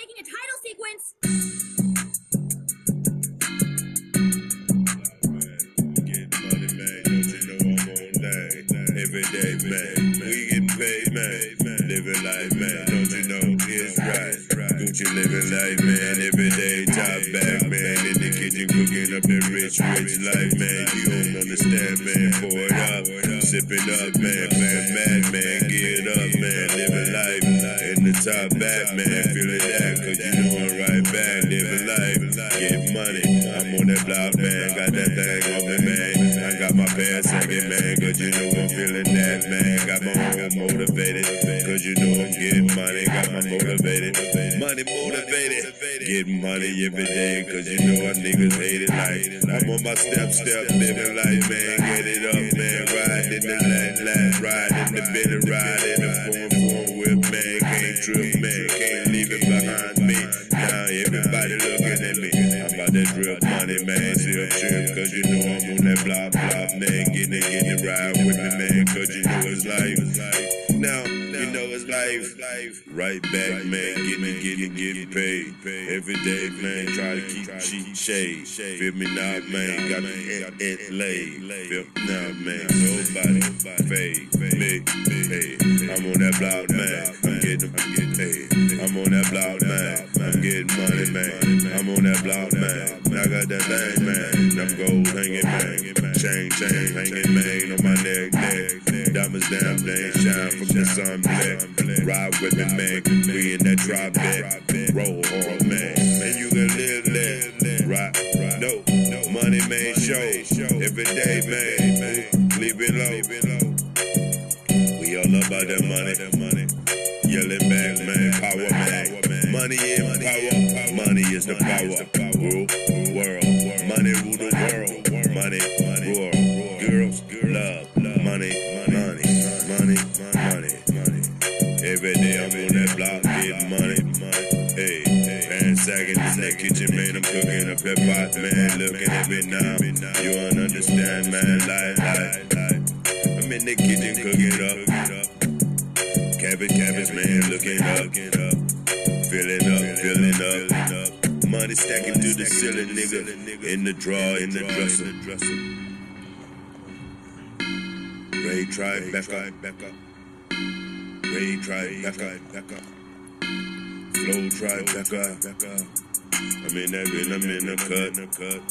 making a title sequence. Man. Man. We get paid, man. Living life, man. Don't you know it's right? Gucci living life, man. Every day, top back, man. In the kitchen cooking up that rich, rich life, man. You don't understand, man. Pour it up, sipping up, man. Playing mad, man. Get up, man. Living life in the top back, man. Got my pants sagging, man. Cause you know I'm feeling that, man. Got my home motivated. Cause you know I'm getting money. Got my motivated. Money motivated. Get money every day. Cause you know our niggas hate it like. I'm on my step, step, living life, man. Get it up, man. Ride in the lat, lat, ride in the bed, ride in the form, form whip, man. Can't trip, man. I'm drip money, man. Still trip, cause you know I'm on that block, block, man. Getting it, getting it, ride with me, man. Cause you know it's life. Now, you know it's life. Right back, man. Getting it, getting it, getting paid. Every day, man. Try to keep cheap shade. Feel me now, man. Got me it, it laid. Feel me now, man. Nobody fade. I'm on that block, man. I'm getting, I'm getting paid. I'm on that block, man. I'm getting money, man. That thing, man. Them gold hanging, man. Chain, chain hanging, man. On my neck, neck. Diamonds down, they shine from the sun, black. Ride with me, man. We in that drop back. Roll hard, man. And you can live that. Right, no, no. money, man. Show every day, man. Leave it low. We all love about that money. Yelling back, man. Power, man. Money is power. Money is the power. Every day I'm on that block getting money. Hey, pants sagging in that kitchen, man. I'm cooking up that pot, man. Looking at me now. You don't understand, man. Life, life, life. I'm in the kitchen cooking up. Cabbage, cabbage, man. Looking up. Filling up, filling up. Money stacking to the ceiling, nigga. In the drawer, in the dresser. Ray try back up, back up. Ray up, back up. Flow up, back up. I'm in that bin, I'm in the cut, the cut.